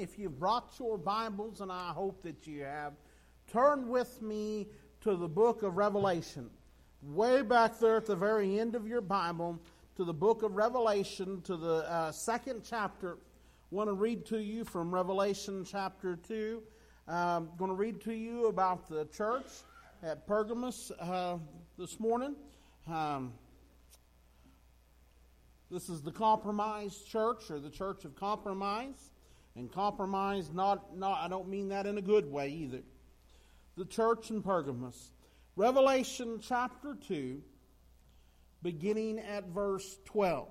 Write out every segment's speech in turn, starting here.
if you've brought your Bibles, and I hope that you have, turn with me to the book of Revelation. Way back there at the very end of your Bible, to the book of Revelation, to the uh, second chapter. I want to read to you from Revelation chapter 2. I'm um, going to read to you about the church at Pergamos uh, this morning. Um, this is the compromised church or the church of compromise. And compromise, not, not, I don't mean that in a good way either. The church in Pergamos. Revelation chapter 2, beginning at verse 12.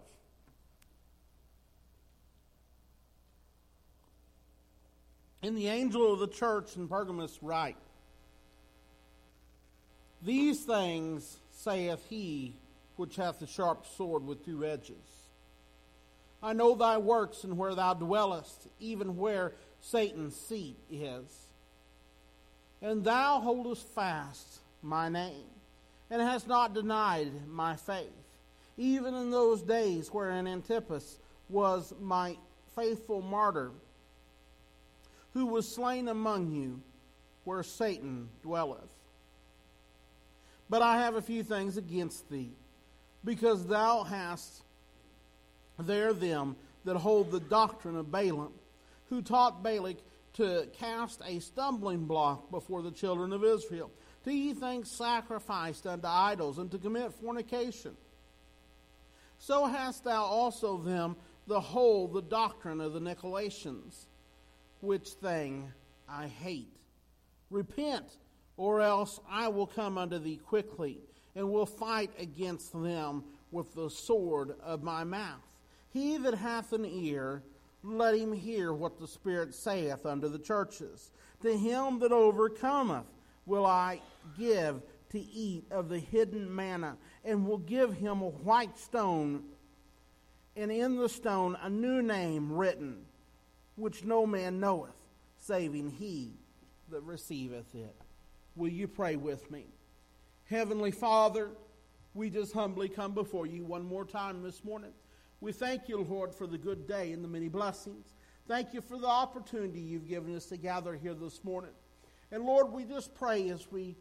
And the angel of the church in Pergamos write, These things saith he which hath a sharp sword with two edges. I know thy works and where thou dwellest, even where Satan's seat is. And thou holdest fast my name, and hast not denied my faith, even in those days wherein Antipas was my faithful martyr, who was slain among you, where Satan dwelleth. But I have a few things against thee because thou hast there them that hold the doctrine of Balaam, who taught Balak to cast a stumbling block before the children of Israel, to eat things sacrificed unto idols, and to commit fornication. So hast thou also them that hold the doctrine of the Nicolaitans, which thing I hate. Repent, or else I will come unto thee quickly and will fight against them with the sword of my mouth. He that hath an ear, let him hear what the Spirit saith unto the churches. To him that overcometh will I give to eat of the hidden manna, and will give him a white stone, and in the stone a new name written, which no man knoweth, saving he that receiveth it. Will you pray with me? Heavenly Father, we just humbly come before you one more time this morning. We thank you, Lord, for the good day and the many blessings. Thank you for the opportunity you've given us to gather here this morning. And Lord, we just pray as we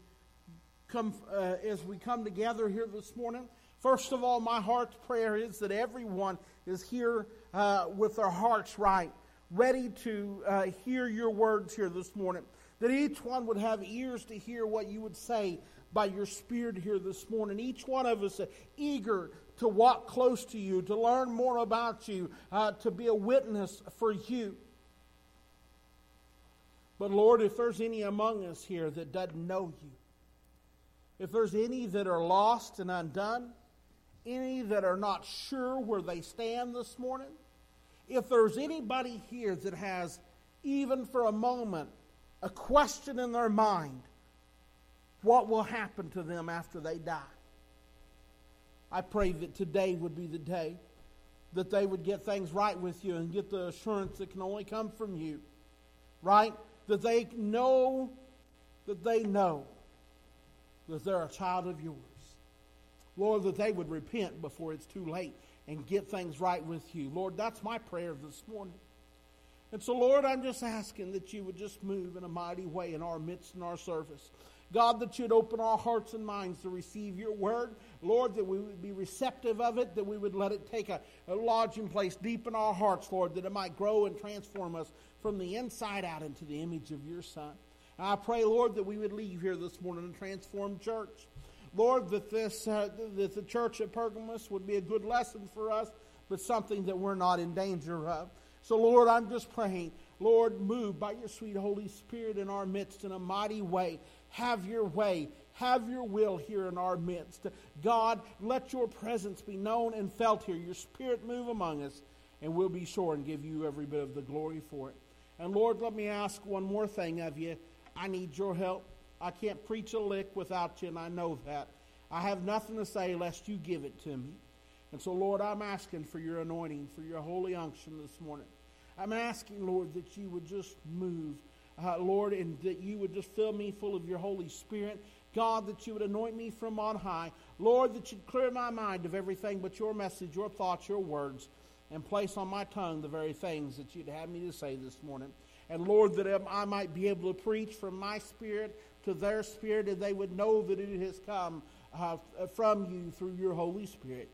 come uh, as we come together here this morning. First of all, my heart's prayer is that everyone is here uh, with their hearts right, ready to uh, hear your words here this morning. That each one would have ears to hear what you would say by your Spirit here this morning. Each one of us eager to walk close to you, to learn more about you, uh, to be a witness for you. But Lord, if there's any among us here that doesn't know you, if there's any that are lost and undone, any that are not sure where they stand this morning, if there's anybody here that has, even for a moment, a question in their mind what will happen to them after they die. I pray that today would be the day that they would get things right with you and get the assurance that can only come from you. Right? That they know that they know that they're a child of yours. Lord, that they would repent before it's too late and get things right with you. Lord, that's my prayer this morning. And so, Lord, I'm just asking that you would just move in a mighty way in our midst and our service. God, that you'd open our hearts and minds to receive your word. Lord, that we would be receptive of it, that we would let it take a, a lodging place deep in our hearts, Lord, that it might grow and transform us from the inside out into the image of your Son. And I pray, Lord, that we would leave here this morning a transformed church. Lord, that this uh, that the church at Pergamos would be a good lesson for us, but something that we're not in danger of. So, Lord, I'm just praying, Lord, move by your sweet Holy Spirit in our midst in a mighty way have your way. Have your will here in our midst. God, let your presence be known and felt here. Your spirit move among us, and we'll be sure and give you every bit of the glory for it. And Lord, let me ask one more thing of you. I need your help. I can't preach a lick without you, and I know that. I have nothing to say lest you give it to me. And so, Lord, I'm asking for your anointing, for your holy unction this morning. I'm asking, Lord, that you would just move uh, Lord, and that you would just fill me full of your Holy Spirit. God, that you would anoint me from on high. Lord, that you'd clear my mind of everything but your message, your thoughts, your words. and place on my tongue the very things that you'd have me to say this morning. And Lord, that I might be able to preach from my spirit to their spirit, and they would know that it has come uh, from you through your Holy Spirit.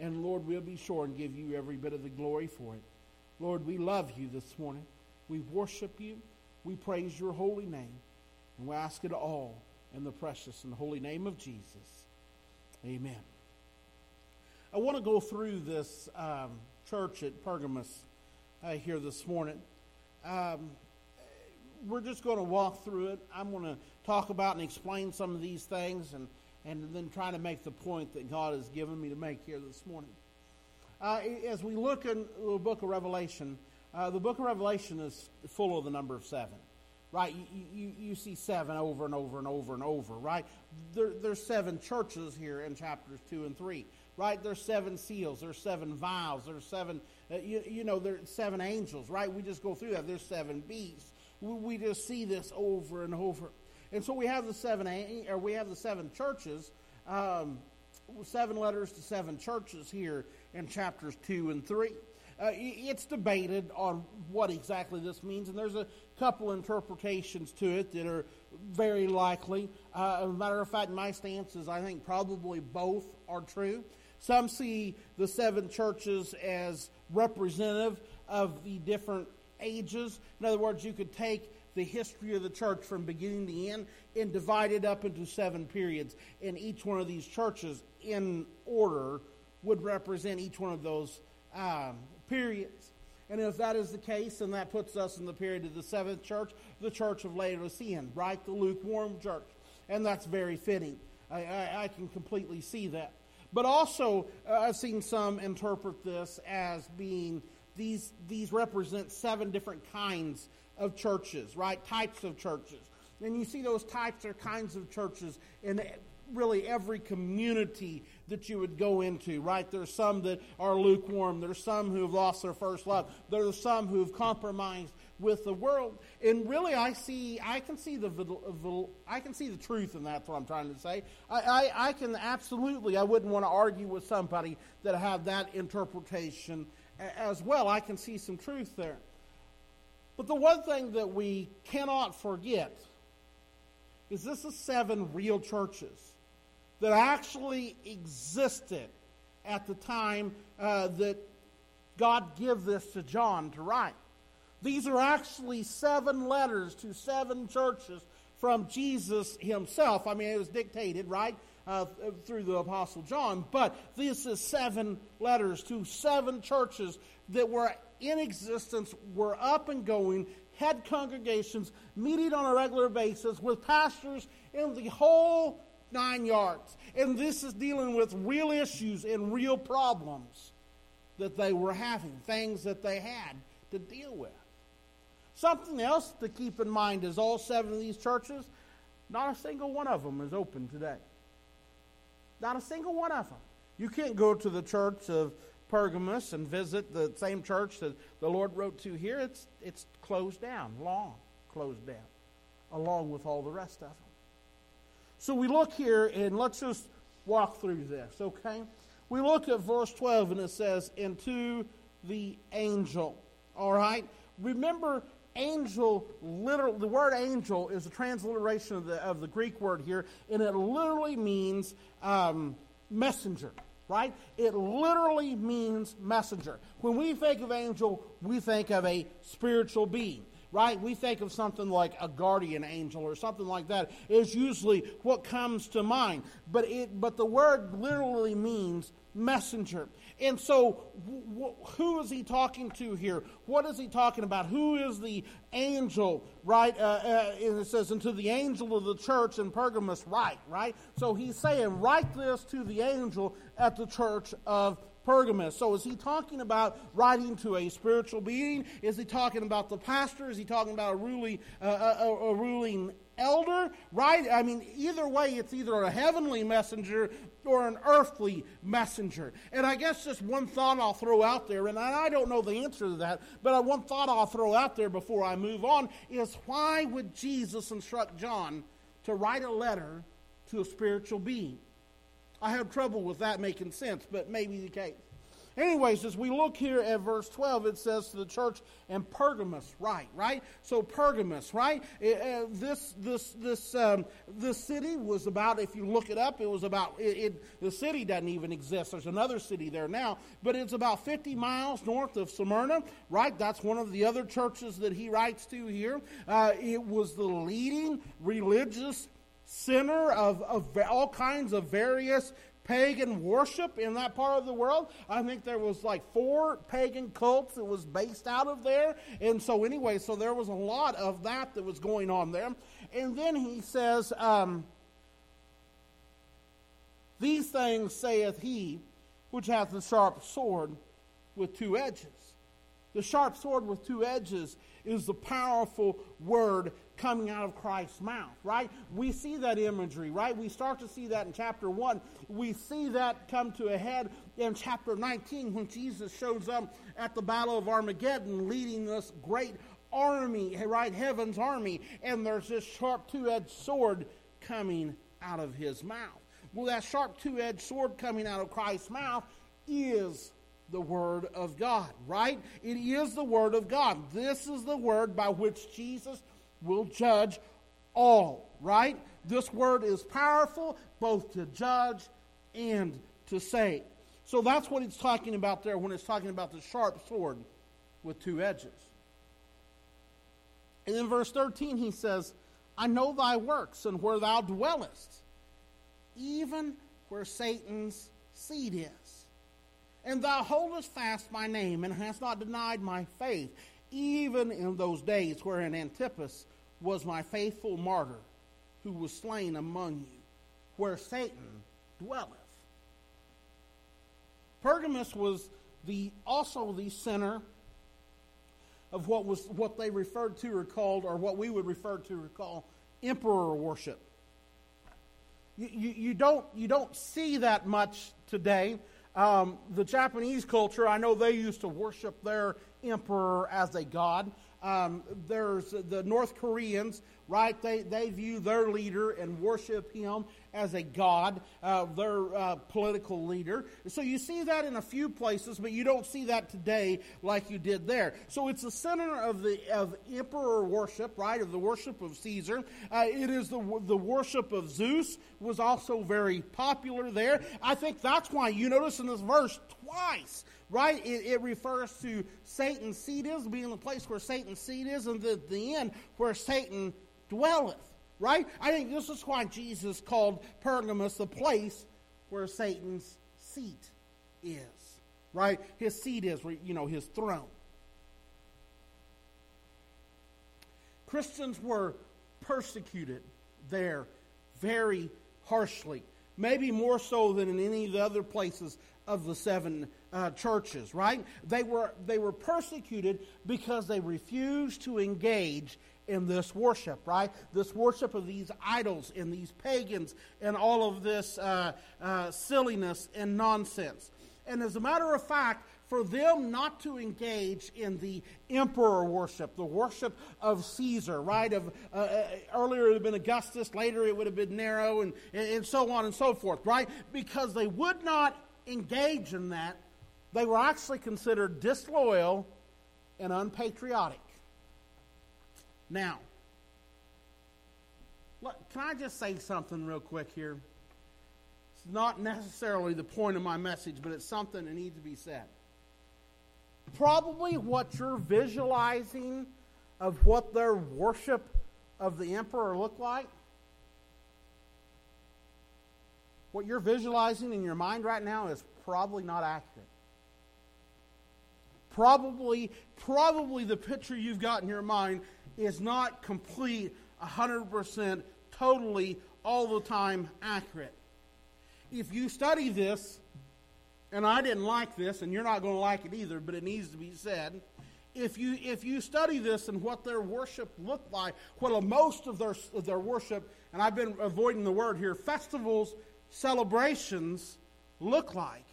And Lord, we'll be sure and give you every bit of the glory for it. Lord, we love you this morning. We worship you. We praise your holy name. And we ask it all in the precious and holy name of Jesus. Amen. I want to go through this um, church at Pergamos uh, here this morning. Um, we're just going to walk through it. I'm going to talk about and explain some of these things and, and then trying to make the point that God has given me to make here this morning. Uh, as we look in the book of Revelation, uh, the book of Revelation is full of the number of seven, right? You, you, you see seven over and over and over and over, right? There, there's seven churches here in chapters two and three, right? There's seven seals, there's seven vials, there's seven, uh, you, you, know, there's seven angels, right? We just go through that. There's seven beasts. We, we just see this over and over. And so we have the seven, or we have the seven churches, um, seven letters to seven churches here in chapters 2 and 3. Uh, it's debated on what exactly this means, and there's a couple interpretations to it that are very likely. Uh, as a matter of fact, my stance is I think probably both are true. Some see the seven churches as representative of the different ages. In other words, you could take the history of the church from beginning to end and divide it up into seven periods. And each one of these churches, in order, would represent each one of those um, periods. And if that is the case, then that puts us in the period of the seventh church, the church of Laodicean, right? The lukewarm church. And that's very fitting. I, I, I can completely see that. But also, uh, I've seen some interpret this as being these, these represent seven different kinds of churches, right? Types of churches. And you see those types or kinds of churches in really every community that you would go into, right? There's some that are lukewarm. There's some who have lost their first love. There's some who have compromised with the world. And really, I see, I can see the, I can see the truth in that. That's what I'm trying to say. I, I, I can absolutely, I wouldn't want to argue with somebody that have that interpretation as well. I can see some truth there. But the one thing that we cannot forget is this is seven real churches that actually existed at the time uh, that God gave this to John to write. These are actually seven letters to seven churches from Jesus himself. I mean, it was dictated, right, uh, through the Apostle John, but this is seven letters to seven churches that were in existence, were up and going, had congregations, meeting on a regular basis with pastors in the whole nine yards. And this is dealing with real issues and real problems that they were having, things that they had to deal with. Something else to keep in mind is all seven of these churches, not a single one of them is open today. Not a single one of them. You can't go to the church of Pergamos and visit the same church that the Lord wrote to here. It's, it's closed down, long closed down, along with all the rest of them. So we look here and let's just walk through this, okay? We look at verse 12 and it says, And to the angel. All right? Remember, angel, literal, the word angel is a transliteration of the, of the Greek word here, and it literally means um, messenger right? It literally means messenger. When we think of angel, we think of a spiritual being right? We think of something like a guardian angel or something like that is usually what comes to mind. But it, but the word literally means messenger. And so, who is he talking to here? What is he talking about? Who is the angel, right? Uh, uh, and it says, and to the angel of the church in Pergamos, write, right? So he's saying, write this to the angel at the church of Pergamos. So is he talking about writing to a spiritual being? Is he talking about the pastor? Is he talking about a ruling, uh, a, a, ruling elder? Right? I mean, either way, it's either a heavenly messenger or an earthly messenger. And I guess just one thought I'll throw out there, and I don't know the answer to that, but one thought I'll throw out there before I move on is why would Jesus instruct John to write a letter to a spiritual being? I have trouble with that making sense, but maybe the case. Anyways, as we look here at verse 12, it says to the church in Pergamos, right, right? So Pergamos, right? It, uh, this this this um, this city was about. If you look it up, it was about. It, it, the city doesn't even exist. There's another city there now, but it's about 50 miles north of Smyrna, right? That's one of the other churches that he writes to here. Uh, it was the leading religious center of, of all kinds of various pagan worship in that part of the world. I think there was like four pagan cults that was based out of there. And so anyway, so there was a lot of that that was going on there. And then he says, um, These things saith he which hath the sharp sword with two edges. The sharp sword with two edges is the powerful word coming out of Christ's mouth, right? We see that imagery, right? We start to see that in chapter 1. We see that come to a head in chapter 19 when Jesus shows up at the Battle of Armageddon leading this great army, right? Heaven's army. And there's this sharp two edged sword coming out of his mouth. Well, that sharp two edged sword coming out of Christ's mouth is the Word of God, right? It is the Word of God. This is the Word by which Jesus will judge all, right? This Word is powerful both to judge and to save. So that's what it's talking about there when it's talking about the sharp sword with two edges. And in verse 13, he says, I know thy works and where thou dwellest, even where Satan's seed is and thou holdest fast my name, and hast not denied my faith, even in those days wherein Antipas was my faithful martyr, who was slain among you, where Satan dwelleth. Pergamos was the also the center of what was what they referred to or called, or what we would refer to or call emperor worship. You, you, you, don't, you don't see that much today. Um, the Japanese culture, I know they used to worship their emperor as a god. Um, there's the North Koreans, right? They, they view their leader and worship him as a god, uh, their uh, political leader. So you see that in a few places, but you don't see that today like you did there. So it's the center of the of emperor worship, right? Of the worship of Caesar. Uh, it is the the worship of Zeus was also very popular there. I think that's why you notice in this verse twice right? It, it, refers to Satan's seat is, being the place where Satan's seat is, and the, the end where Satan dwelleth, right? I think this is why Jesus called Pergamos the place where Satan's seat is, right? His seat is, you know, his throne. Christians were persecuted there very harshly, maybe more so than in any of the other places of the seven uh, churches, right? They were, they were persecuted because they refused to engage in this worship, right? This worship of these idols and these pagans and all of this uh, uh, silliness and nonsense. And as a matter of fact, for them not to engage in the emperor worship, the worship of Caesar, right? Of uh, uh earlier it would have been Augustus, later it would have been Nero, and, and so on and so forth, right? Because they would not engage in that, they were actually considered disloyal and unpatriotic. Now, can I just say something real quick here? It's not necessarily the point of my message, but it's something that needs to be said. Probably what you're visualizing of what their worship of the emperor looked like what you're visualizing in your mind right now is probably not accurate. Probably, probably the picture you've got in your mind is not complete, 100%, totally, all the time accurate. If you study this, and I didn't like this, and you're not going to like it either, but it needs to be said. If you, if you study this and what their worship looked like, well, most of their, of their worship, and I've been avoiding the word here, festivals celebrations look like.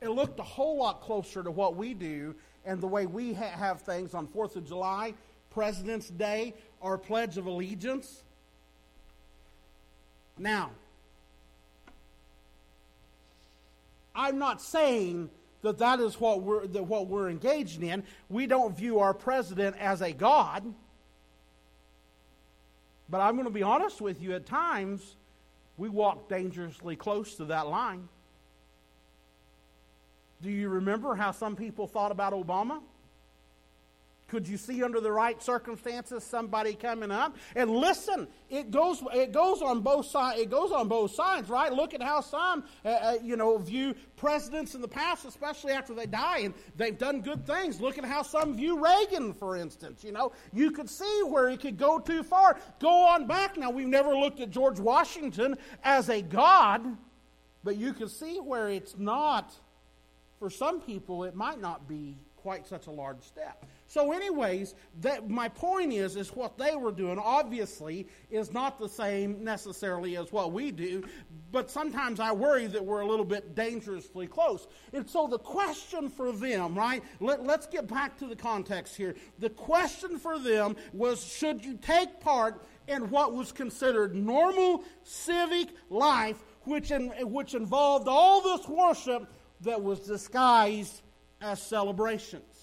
It looked a whole lot closer to what we do and the way we ha- have things on 4th of July, President's Day, our Pledge of Allegiance. Now, I'm not saying that that is what we're, that what we're engaged in. We don't view our president as a God. But I'm going to be honest with you, at times, we walk dangerously close to that line. Do you remember how some people thought about Obama? Could you see under the right circumstances somebody coming up? And listen, it goes it goes on both sides. It goes on both sides, right? Look at how some uh, uh, you know view presidents in the past, especially after they die, and they've done good things. Look at how some view Reagan, for instance. You know, you could see where he could go too far. Go on back. Now we've never looked at George Washington as a god, but you can see where it's not. For some people, it might not be quite such a large step. So, anyways, that my point is, is what they were doing obviously is not the same necessarily as what we do, but sometimes I worry that we're a little bit dangerously close. And so the question for them, right? Let, let's get back to the context here. The question for them was, should you take part in what was considered normal civic life, which in, which involved all this worship that was disguised as celebrations?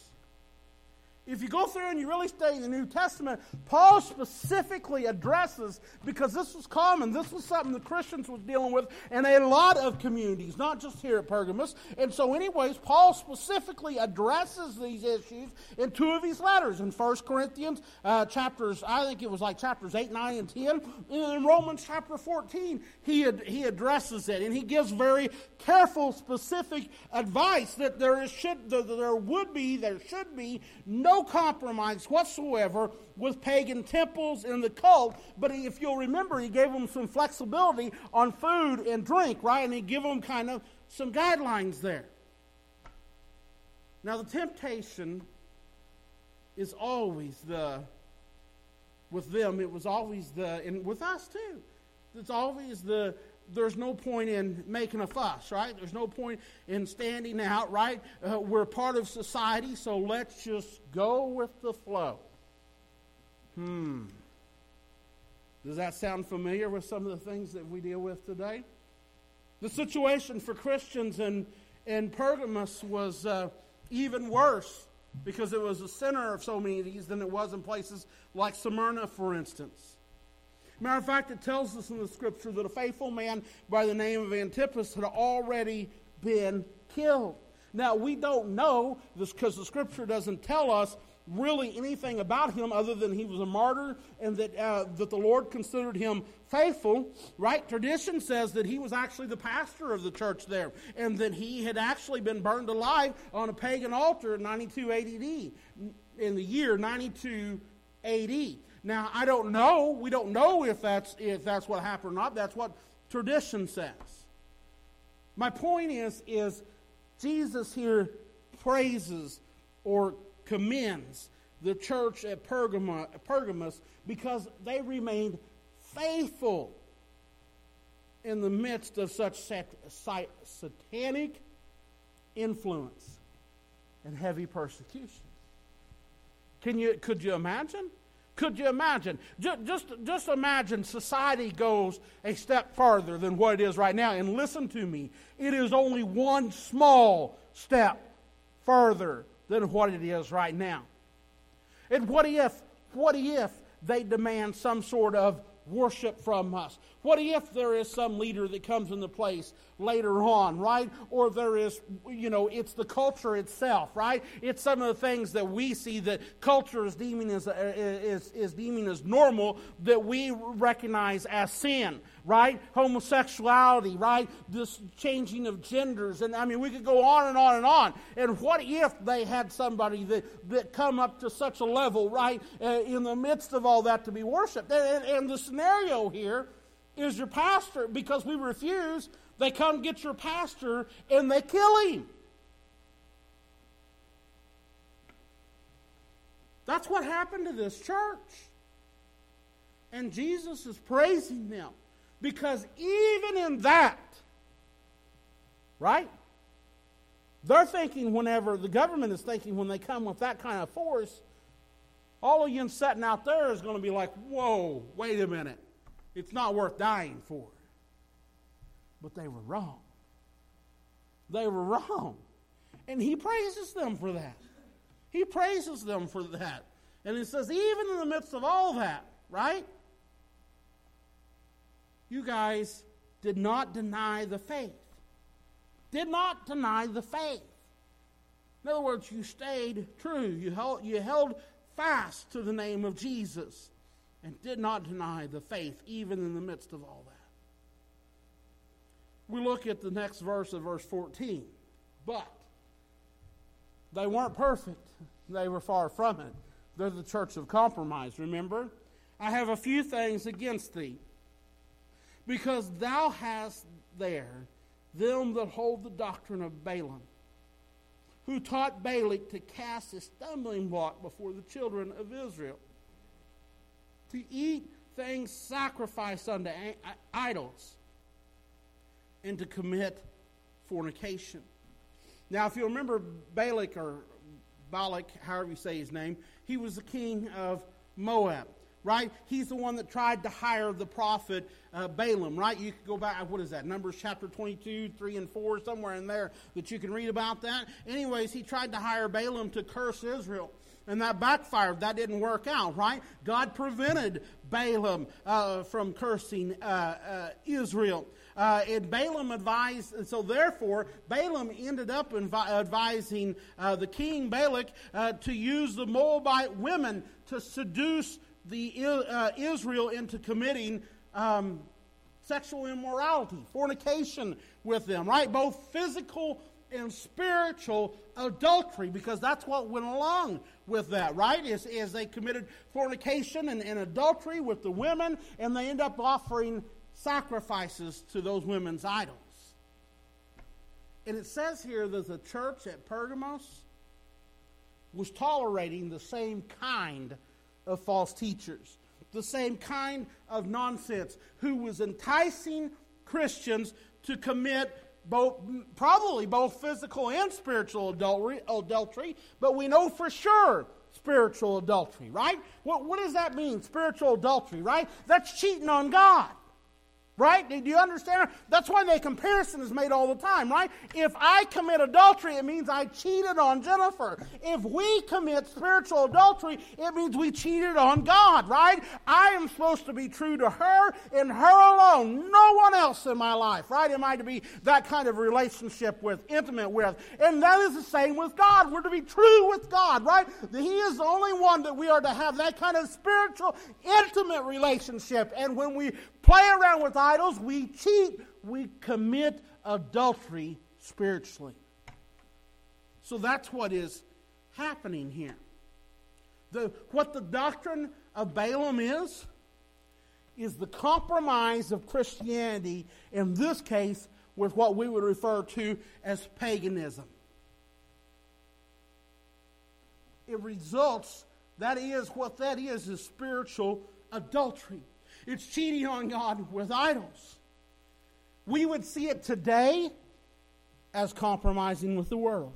If you go through and you really study the New Testament, Paul specifically addresses, because this was common, this was something the Christians was dealing with in a lot of communities, not just here at Pergamos. And so, anyways, Paul specifically addresses these issues in two of his letters. In 1 Corinthians uh, chapters, I think it was like chapters 8, 9, and 10. And in Romans chapter 14, he, ad- he addresses it. And he gives very careful, specific advice that there, is, should, there would be, there should be no no compromise whatsoever with pagan temples and the cult. But if you'll remember, he gave them some flexibility on food and drink, right? And he gave them kind of some guidelines there. Now, the temptation is always the, with them, it was always the, and with us too, it's always the, there's no point in making a fuss, right? There's no point in standing out, right? Uh, we're part of society, so let's just go with the flow. Hmm. Does that sound familiar with some of the things that we deal with today? The situation for Christians in, in Pergamos was uh, even worse because it was a center of so many of these than it was in places like Smyrna, for instance. Matter of fact, it tells us in the scripture that a faithful man by the name of Antipas had already been killed. Now, we don't know this because the scripture doesn't tell us really anything about him other than he was a martyr and that, uh, that the Lord considered him faithful, right? Tradition says that he was actually the pastor of the church there and that he had actually been burned alive on a pagan altar in 92 AD, in the year 92 AD. Now, I don't know. We don't know if that's, if that's what happened or not. That's what tradition says. My point is, is Jesus here praises or commends the church at Pergamos because they remained faithful in the midst of such satanic influence and heavy persecution. Can you, could you imagine? Could you imagine? Just, just, just imagine society goes a step farther than what it is right now. And listen to me, it is only one small step further than what it is right now. And what if, what if they demand some sort of worship from us? What if there is some leader that comes into place later on, right? Or there is, you know, it's the culture itself, right? It's some of the things that we see that culture is deeming as, uh, is, is deeming as normal that we recognize as sin, right? Homosexuality, right? This changing of genders. And I mean, we could go on and on and on. And what if they had somebody that, that come up to such a level, right, uh, in the midst of all that to be worshiped? And, and, and the scenario here is your pastor, because we refuse they come get your pastor and they kill him. That's what happened to this church. And Jesus is praising them because even in that, right? They're thinking whenever the government is thinking when they come with that kind of force, all of you sitting out there is going to be like, whoa, wait a minute. It's not worth dying for but they were wrong. they were wrong. And he praises them for that. He praises them for that. And he says, even in the midst of all that, right? You guys did not deny the faith. Did not deny the faith. In other words, you stayed true. You held, you held fast to the name of Jesus and did not deny the faith, even in the midst of all that. We look at the next verse of verse 14. But they weren't perfect, they were far from it. They're the church of compromise, remember? I have a few things against thee, because thou hast there them that hold the doctrine of Balaam, who taught Balak to cast a stumbling block before the children of Israel, to eat things sacrificed unto idols, and to commit fornication. Now, if you remember Balak or Balak, however you say his name, he was the king of Moab, right? He's the one that tried to hire the prophet uh, Balaam, right? You could go back, what is that? Numbers chapter 22, 3 and 4, somewhere in there that you can read about that. Anyways, he tried to hire Balaam to curse Israel. And that backfired. That didn't work out, right? God prevented Balaam uh, from cursing uh, uh Israel. Uh, and Balaam advised, and so therefore, Balaam ended up invi- advising uh, the king Balak uh, to use the Moabite women to seduce the Israel into committing um, sexual immorality, fornication with them, right? Both physical and spiritual adultery, because that's what went along with that, right? Is, is they committed fornication and, and adultery with the women, and they end up offering sacrifices to those women's idols. And it says here that the church at Pergamos was tolerating the same kind of false teachers, the same kind of nonsense, who was enticing Christians to commit both probably both physical and spiritual adultery, adultery but we know for sure spiritual adultery, right? What, what does that mean, spiritual adultery, right? That's cheating on God. Right? Do you understand? That's why the comparison is made all the time, right? If I commit adultery, it means I cheated on Jennifer. If we commit spiritual adultery, it means we cheated on God, right? I am supposed to be true to her and her alone, no one else in my life, right? Am I to be that kind of relationship with, intimate with? And that is the same with God. We're to be true with God, right? He is the only one that we are to have that kind of spiritual, intimate relationship. And when we play around with idols, we cheat, we commit adultery spiritually. So that's what is happening here. The, what the doctrine of Balaam is, is the compromise of Christianity, in this case, with what we would refer to as paganism. It results, that is, what that is, is spiritual adultery. It's cheating on God with idols. We would see it today as compromising with the world.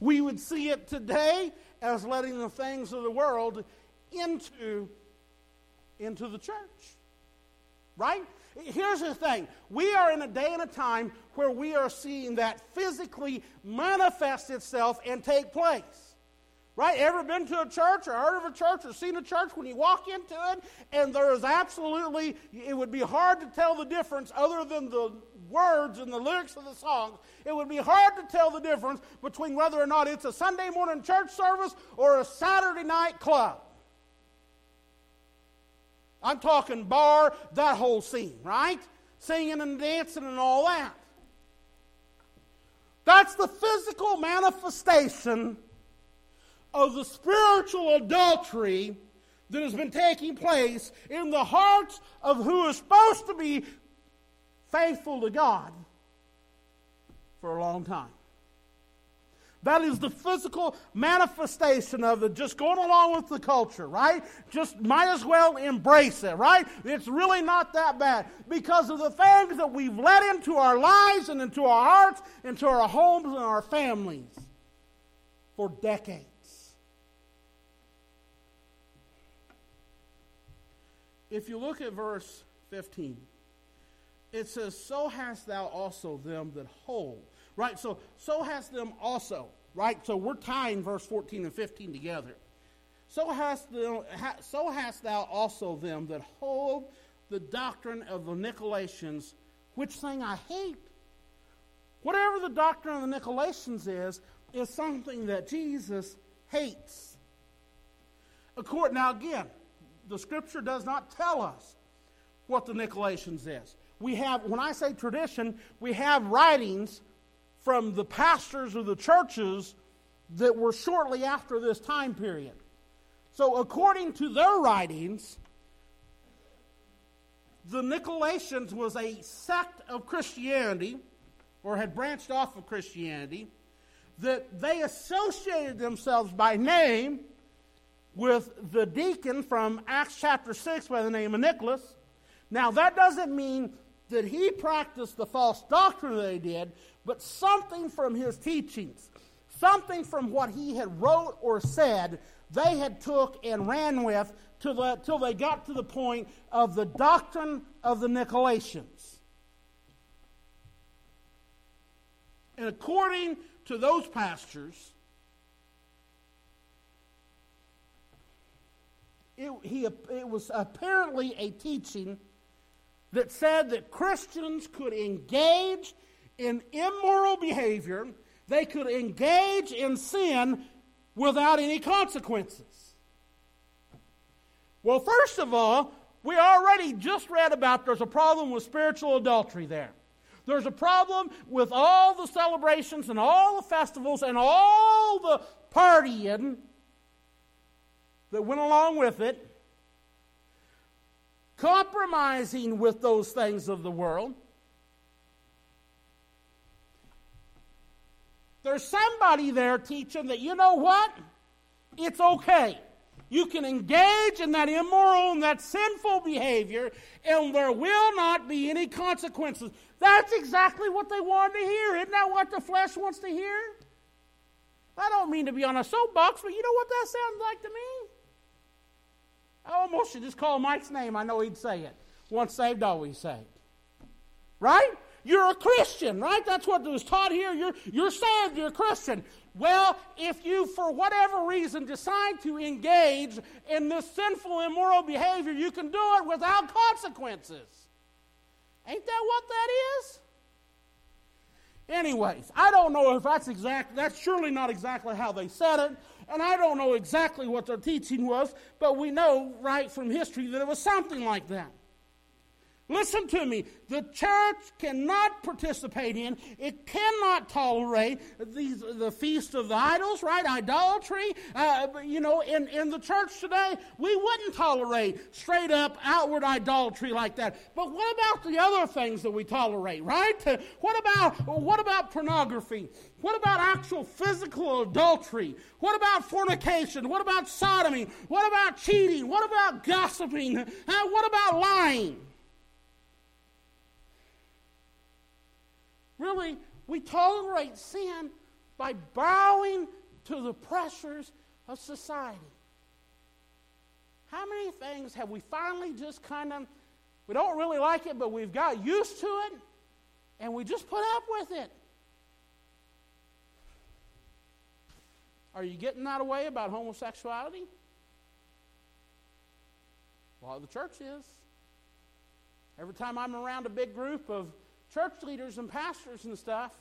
We would see it today as letting the things of the world into, into the church. Right? Here's the thing we are in a day and a time where we are seeing that physically manifest itself and take place. Right? Ever been to a church or heard of a church or seen a church when you walk into it and there is absolutely, it would be hard to tell the difference other than the words and the lyrics of the songs. It would be hard to tell the difference between whether or not it's a Sunday morning church service or a Saturday night club. I'm talking bar, that whole scene, right? Singing and dancing and all that. That's the physical manifestation of the spiritual adultery that has been taking place in the hearts of who is supposed to be faithful to God for a long time. That is the physical manifestation of it, just going along with the culture, right? Just might as well embrace it, right? It's really not that bad because of the things that we've let into our lives and into our hearts, into our homes and our families for decades. If you look at verse 15, it says, So hast thou also them that hold. Right? So, so has them also. Right? So we're tying verse 14 and 15 together. So hast, thou, so hast thou also them that hold the doctrine of the Nicolaitans, which thing I hate. Whatever the doctrine of the Nicolaitans is, is something that Jesus hates. According, now, again, the scripture does not tell us what the Nicolaitans is. We have, when I say tradition, we have writings from the pastors of the churches that were shortly after this time period. So, according to their writings, the Nicolaitans was a sect of Christianity, or had branched off of Christianity, that they associated themselves by name with the deacon from Acts chapter 6 by the name of Nicholas. Now, that doesn't mean that he practiced the false doctrine he did, but something from his teachings, something from what he had wrote or said, they had took and ran with till, the, till they got to the point of the doctrine of the Nicolaitans. And according to those pastors, it, he, it was apparently a teaching that said that Christians could engage in immoral behavior, they could engage in sin without any consequences. Well, first of all, we already just read about there's a problem with spiritual adultery there. There's a problem with all the celebrations and all the festivals and all the partying that went along with it, compromising with those things of the world. There's somebody there teaching that, you know what? It's okay. You can engage in that immoral and that sinful behavior, and there will not be any consequences. That's exactly what they wanted to hear. Isn't that what the flesh wants to hear? I don't mean to be on a soapbox, but you know what that sounds like to me? I almost should just call Mike's name. I know he'd say it. Once saved, always saved. Right? You're a Christian, right? That's what was taught here. You're, you're saved, you're a Christian. Well, if you, for whatever reason, decide to engage in this sinful, immoral behavior, you can do it without consequences. Ain't that what that is? Anyways, I don't know if that's exact. That's surely not exactly how they said it, and I don't know exactly what their teaching was, but we know right from history that it was something like that. Listen to me. The church cannot participate in, it cannot tolerate these, the feast of the idols, right? Idolatry. Uh, you know, in, in the church today, we wouldn't tolerate straight up outward idolatry like that. But what about the other things that we tolerate, right? What about, what about pornography? What about actual physical adultery? What about fornication? What about sodomy? What about cheating? What about gossiping? Uh, what about lying? Really, we tolerate sin by bowing to the pressures of society. How many things have we finally just kind of, we don't really like it, but we've got used to it, and we just put up with it? Are you getting that away about homosexuality? Well, the church is. Every time I'm around a big group of church leaders and pastors and stuff.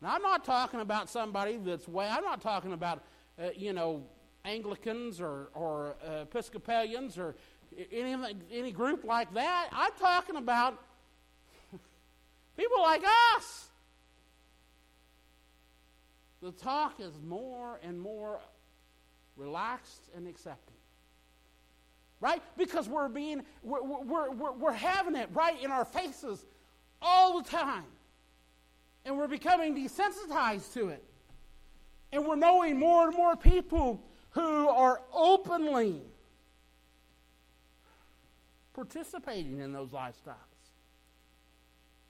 Now, I'm not talking about somebody that's way, I'm not talking about, uh, you know, Anglicans or, or uh, Episcopalians or any, any group like that. I'm talking about people like us. The talk is more and more relaxed and accepting. Right? Because we're being, we're, we're, we're, we're having it right in our faces all the time. And we're becoming desensitized to it. And we're knowing more and more people who are openly participating in those lifestyles.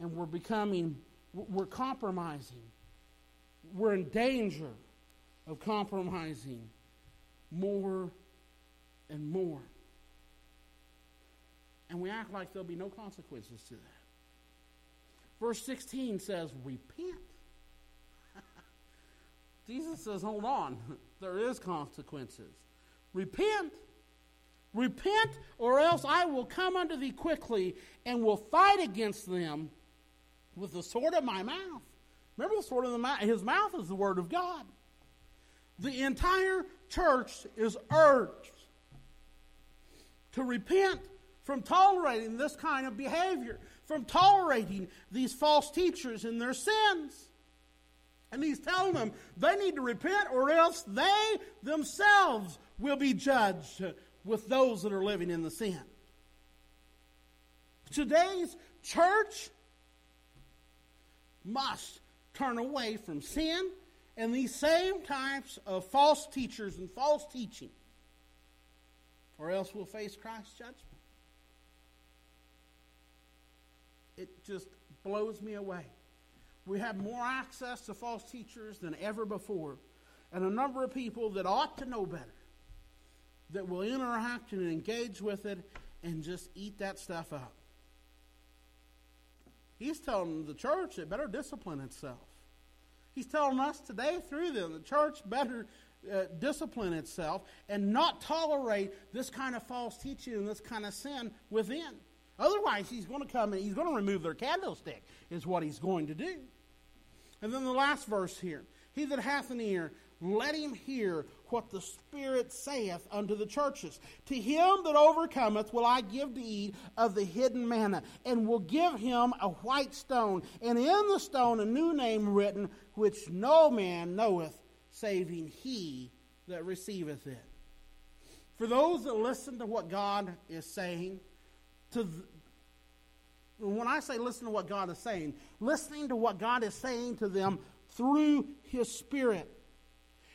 And we're becoming, we're compromising. We're in danger of compromising more and more. And we act like there'll be no consequences to that. Verse 16 says, Repent Jesus says, hold on, there is consequences. Repent. Repent, or else I will come unto thee quickly and will fight against them with the sword of my mouth. Remember, the sword of the mouth, his mouth is the word of God. The entire church is urged to repent from tolerating this kind of behavior, from tolerating these false teachers and their sins. And he's telling them they need to repent or else they themselves will be judged with those that are living in the sin. Today's church must turn away from sin and these same types of false teachers and false teaching, or else we'll face Christ's judgment. It just blows me away. We have more access to false teachers than ever before, and a number of people that ought to know better that will interact and engage with it and just eat that stuff up. He's telling the church it better discipline itself. He's telling us today through them the church better uh, discipline itself and not tolerate this kind of false teaching and this kind of sin within. Otherwise, he's going to come and he's going to remove their candlestick, is what he's going to do. And then the last verse here He that hath an ear, let him hear what the Spirit saith unto the churches. To him that overcometh will I give to eat of the hidden manna, and will give him a white stone, and in the stone a new name written, which no man knoweth, saving he that receiveth it. For those that listen to what God is saying, to when I say listen to what God is saying, listening to what God is saying to them through His Spirit.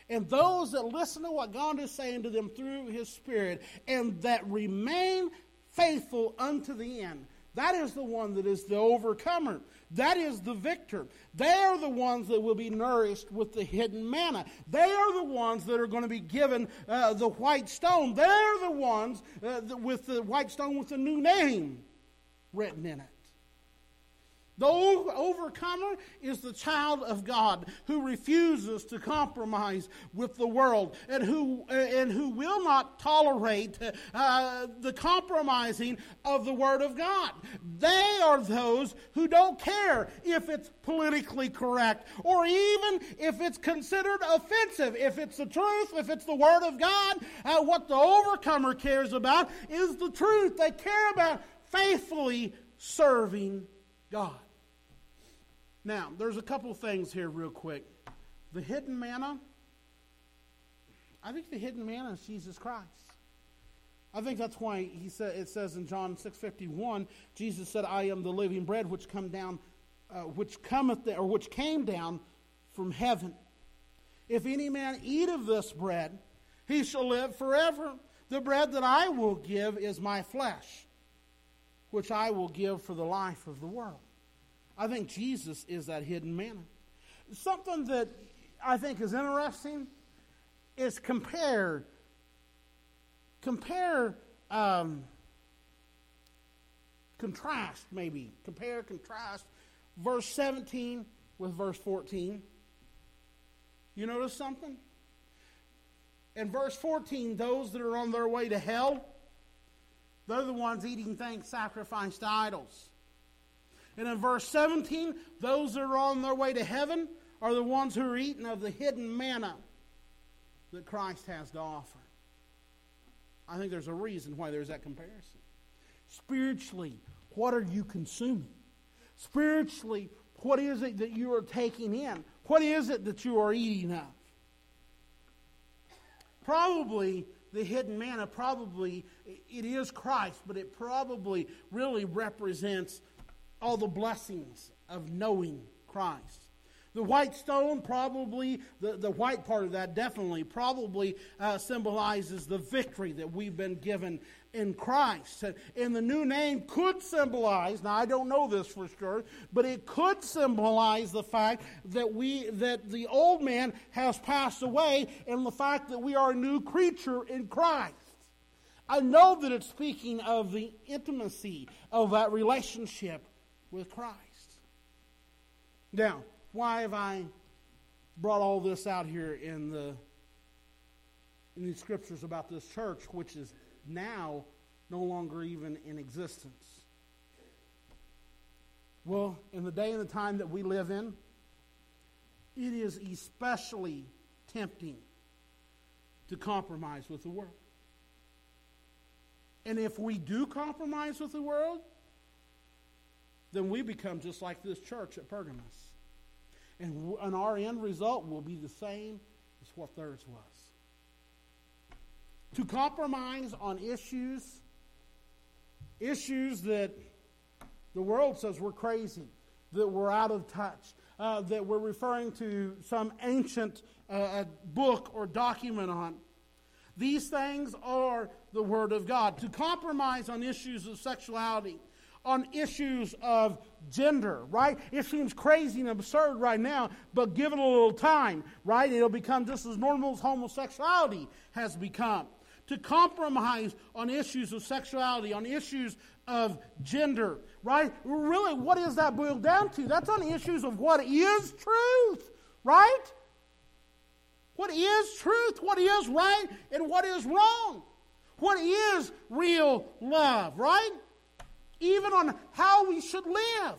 And those that listen to what God is saying to them through His Spirit and that remain faithful unto the end, that is the one that is the overcomer. That is the victor. They are the ones that will be nourished with the hidden manna. They are the ones that are going to be given uh, the white stone. They're the ones uh, with the white stone with the new name written in it. The overcomer is the child of God who refuses to compromise with the world and who, and who will not tolerate uh, the compromising of the Word of God. They are those who don't care if it's politically correct or even if it's considered offensive. If it's the truth, if it's the Word of God, uh, what the overcomer cares about is the truth. They care about faithfully serving God. Now, there's a couple things here, real quick. The hidden manna, I think the hidden manna is Jesus Christ. I think that's why he said it says in John 6:51, Jesus said, "I am the living bread which come down, uh, which cometh or which came down from heaven. If any man eat of this bread, he shall live forever. The bread that I will give is my flesh, which I will give for the life of the world." I think Jesus is that hidden manna. Something that I think is interesting is compare compare um, contrast maybe compare contrast verse 17 with verse 14 you notice something? In verse 14 those that are on their way to hell they're the ones eating things sacrificed to idols and in verse 17, those that are on their way to heaven are the ones who are eating of the hidden manna that Christ has to offer. I think there's a reason why there's that comparison. Spiritually, what are you consuming? Spiritually, what is it that you are taking in? What is it that you are eating of? Probably the hidden manna, probably it is Christ, but it probably really represents all the blessings of knowing Christ. The white stone probably, the, the white part of that definitely probably uh, symbolizes the victory that we've been given in Christ. And the new name could symbolize, now I don't know this for sure, but it could symbolize the fact that we that the old man has passed away and the fact that we are a new creature in Christ. I know that it's speaking of the intimacy of that relationship with Christ. Now, why have I brought all this out here in the in these scriptures about this church, which is now no longer even in existence. Well, in the day and the time that we live in, it is especially tempting to compromise with the world. And if we do compromise with the world, then we become just like this church at Pergamos. And, and our end result will be the same as what theirs was. To compromise on issues, issues that the world says we're crazy, that we're out of touch, uh, that we're referring to some ancient uh, book or document on. These things are the Word of God. To compromise on issues of sexuality, on issues of gender, right? It seems crazy and absurd right now, but give it a little time, right? It'll become just as normal as homosexuality has become. To compromise on issues of sexuality, on issues of gender, right? Really, what is that boiled down to? That's on issues of what is truth, right? What is truth? What is right? And what is wrong? What is real love, right? Even on how we should live.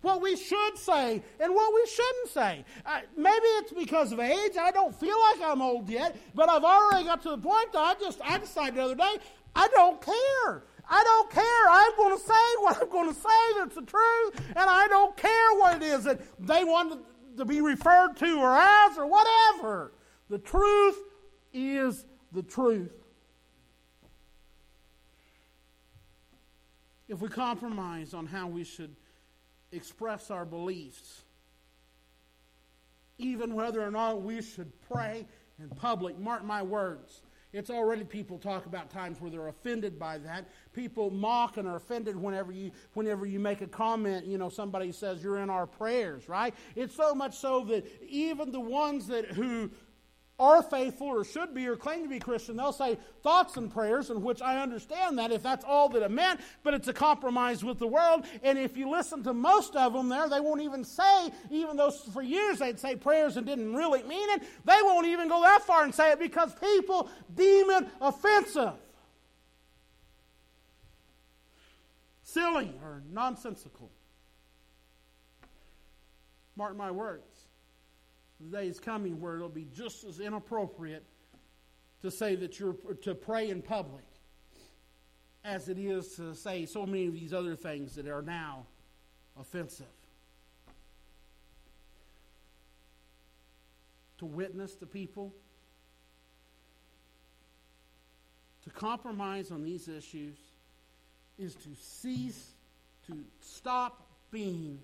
What we should say and what we shouldn't say. Uh, maybe it's because of age. I don't feel like I'm old yet, but I've already got to the point that I just I decided the other day I don't care. I don't care. I'm going to say what I'm going to say that's the truth, and I don't care what it is that they want to be referred to or as or whatever. The truth is the truth. If we compromise on how we should express our beliefs, even whether or not we should pray in public, mark my words. It's already people talk about times where they're offended by that. People mock and are offended whenever you whenever you make a comment, you know, somebody says you're in our prayers, right? It's so much so that even the ones that who are faithful or should be or claim to be Christian, they'll say thoughts and prayers, in which I understand that if that's all that it meant, but it's a compromise with the world. And if you listen to most of them there, they won't even say, even though for years they'd say prayers and didn't really mean it, they won't even go that far and say it because people deem it offensive. Silly or nonsensical. Mark my words the day is coming where it'll be just as inappropriate to say that you're to pray in public as it is to say so many of these other things that are now offensive. To witness to people, to compromise on these issues is to cease, to stop being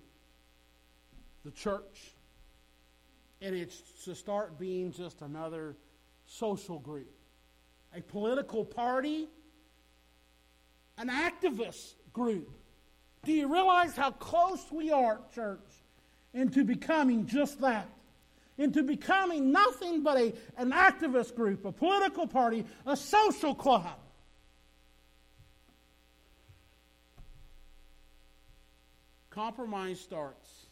the church and it's to start being just another social group, a political party, an activist group. Do you realize how close we are, church, into becoming just that? Into becoming nothing but a, an activist group, a political party, a social club. Compromise starts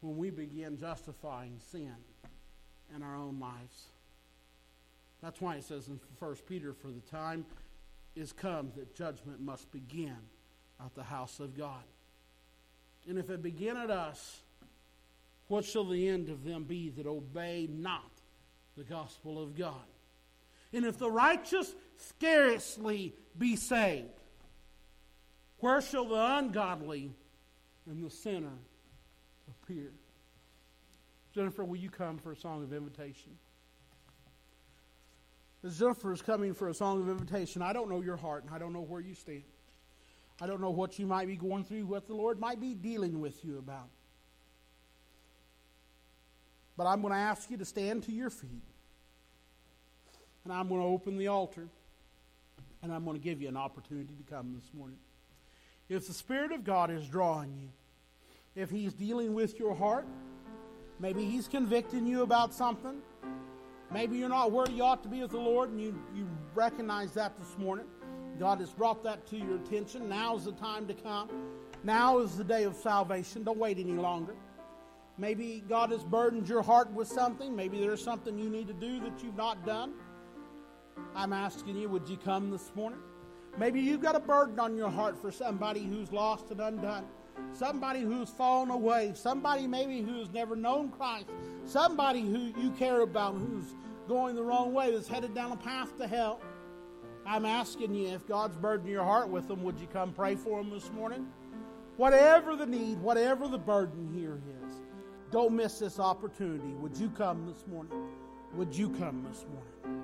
when we begin justifying sin in our own lives. That's why it says in 1 Peter, For the time is come that judgment must begin at the house of God. And if it begin at us, what shall the end of them be that obey not the gospel of God? And if the righteous scarcely be saved, where shall the ungodly and the sinner appear. Jennifer, will you come for a song of invitation? As Jennifer is coming for a song of invitation, I don't know your heart and I don't know where you stand. I don't know what you might be going through, what the Lord might be dealing with you about. But I'm going to ask you to stand to your feet. And I'm going to open the altar. And I'm going to give you an opportunity to come this morning. If the Spirit of God is drawing you, if He's dealing with your heart. Maybe He's convicting you about something. Maybe you're not where you ought to be with the Lord and you, you recognize that this morning. God has brought that to your attention. Now is the time to come. Now is the day of salvation. Don't wait any longer. Maybe God has burdened your heart with something. Maybe there's something you need to do that you've not done. I'm asking you, would you come this morning? Maybe you've got a burden on your heart for somebody who's lost and undone, somebody who's fallen away, somebody maybe who's never known Christ, somebody who you care about who's going the wrong way, that's headed down a path to hell. I'm asking you, if God's burdened your heart with them, would you come pray for them this morning? Whatever the need, whatever the burden here is, don't miss this opportunity. Would you come this morning? Would you come this morning?